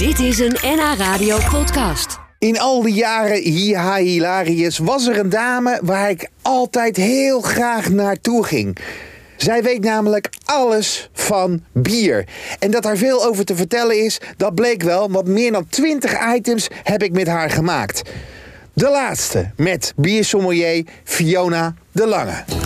Dit is een NH Radio podcast. In al die jaren Hiha Hilarius was er een dame waar ik altijd heel graag naartoe ging. Zij weet namelijk alles van bier. En dat daar veel over te vertellen is, dat bleek wel, want meer dan 20 items heb ik met haar gemaakt. De laatste met biersommelier Fiona de Lange.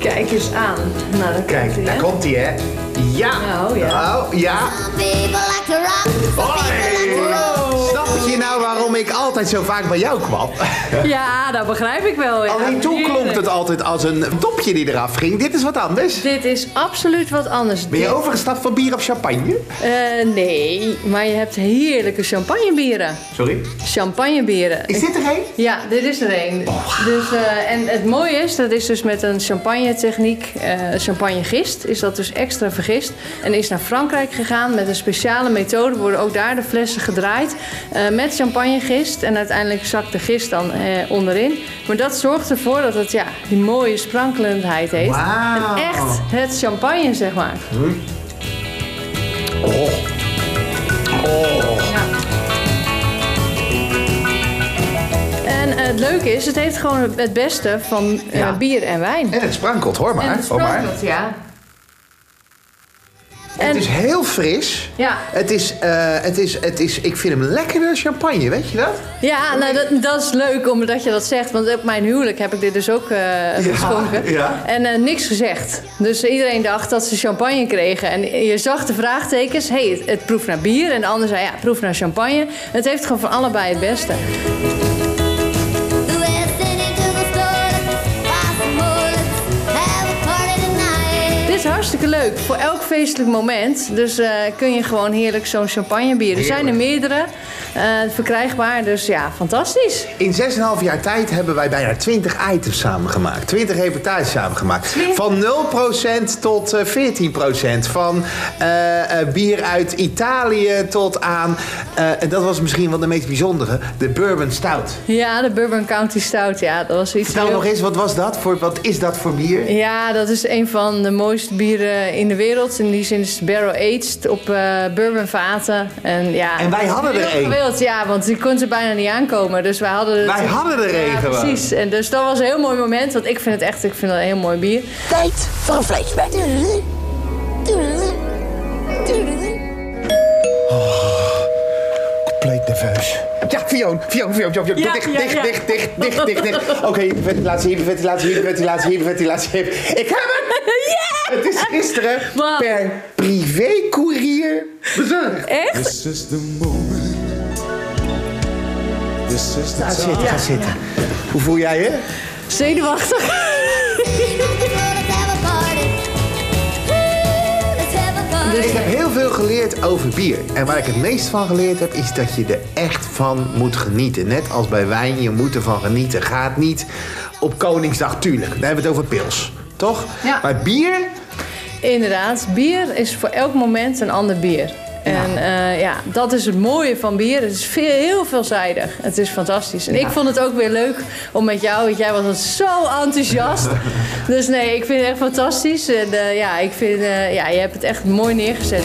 Kijk eens aan. Nou, dan Kijk, komt ie, daar komt hij, hè? Ja. Nou, ja. Nou, ja. People like to rock. People altijd zo vaak bij jou kwam? Ja, dat begrijp ik wel. Ja. Alleen toen klonk het altijd als een dopje die eraf ging. Dit is wat anders. Dit is absoluut wat anders. Ben je Dit- overgestapt van bier op champagne? Eh, nee, maar je hebt heerlijke champagnebieren. Sorry? Champagnebieren. Is dit er een? Ja, dit is er een. Dus, eh, en het mooie is, dat is dus met een champagne techniek, eh champagne gist, is dat dus extra vergist. En is naar Frankrijk gegaan met een speciale methode, worden ook daar de flessen gedraaid eh, met champagnegist. En uiteindelijk zakt de gist dan eh, onderin. Maar dat zorgt ervoor dat het ja, die mooie sprankelendheid heeft. En echt het champagne, zeg maar. Oh. Oh. Ja. En eh, het leuke is, het heeft gewoon het beste van eh, Ja. bier en wijn. En het sprankelt, hoor maar. En het hoor maar. sprankelt, Het is heel fris. Ja, Het is, eh, het is, het is, ik vind hem lekkerder dan champagne, weet je dat? ja nou, dat, dat is leuk omdat je dat zegt. Want op mijn huwelijk heb ik dit dus ook eh, geschonken. ja. En eh, niks gezegd. Dus iedereen dacht dat ze champagne kregen. En je zag de vraagtekens. hey, het, het proeft naar bier. En de ander zei, ja, het proeft naar champagne. Het heeft gewoon van allebei het beste. Is hartstikke leuk. Voor elk feestelijk moment. Dus eh, kun je gewoon heerlijk zo'n champagnebier. Er zijn er meerdere eh, verkrijgbaar. Dus ja, fantastisch. In 6,5 jaar tijd hebben wij bijna 20 items samengemaakt. 20 reportages samengemaakt. Van 0% tot eh, 14%. Van eh, eh, bier uit Italië tot aan, en dat was misschien wel de meest bijzondere, de Bourbon Stout. Ja, de Bourbon County Stout. Ja, dat was iets Vertel heel- nog eens, wat was dat? Voor, wat is dat voor bier? Ja, dat is een van de mooiste bieren in de wereld. In die zin is het barrel aged op eh bourbonvaten. En, ja, En wij hadden er één. gewild, ja, want die kon ze bijna niet aankomen. Dus wij hadden het... Wij hadden er één ja, gewoon. precies. En dus dat was een heel mooi moment. Want ik vind het echt ik vind het een heel mooi bier. Tijd voor een flashback. Compleet nerveus. Ja, Fion, Fion, Fion, Fion, Fion. Ja, dicht, ja, dicht, ja. dicht, dicht, dicht, dicht, dicht. Oké, hyperventilatie, hyperventilatie, hyperventilatie, hyperventilatie. Ik heb het! Het is gisteren per privécourier bezorgd. Echt? This is the moment. This is the Ga time. zitten, ga zitten. Hoe voel jij je? Zenuwachtig. Ik heb heel veel geleerd over bier. En waar ik het meest van geleerd heb, is dat je er echt van moet genieten. Net als bij wijn, je moet ervan genieten. Ga het niet op Koningsdag, tuurlijk. Dan hebben we het over pils. Toch? Ja. Maar bier, Inderdaad, bier is voor elk moment een ander bier. En eh, ja, dat is het mooie van bier. Het is veel, heel veelzijdig. Het is fantastisch. En ik vond het ook weer leuk om met jou, want jij was zo enthousiast. dus nee, ik vind het echt fantastisch. En eh, ja, ik vind, eh, ja, je hebt het echt mooi neergezet.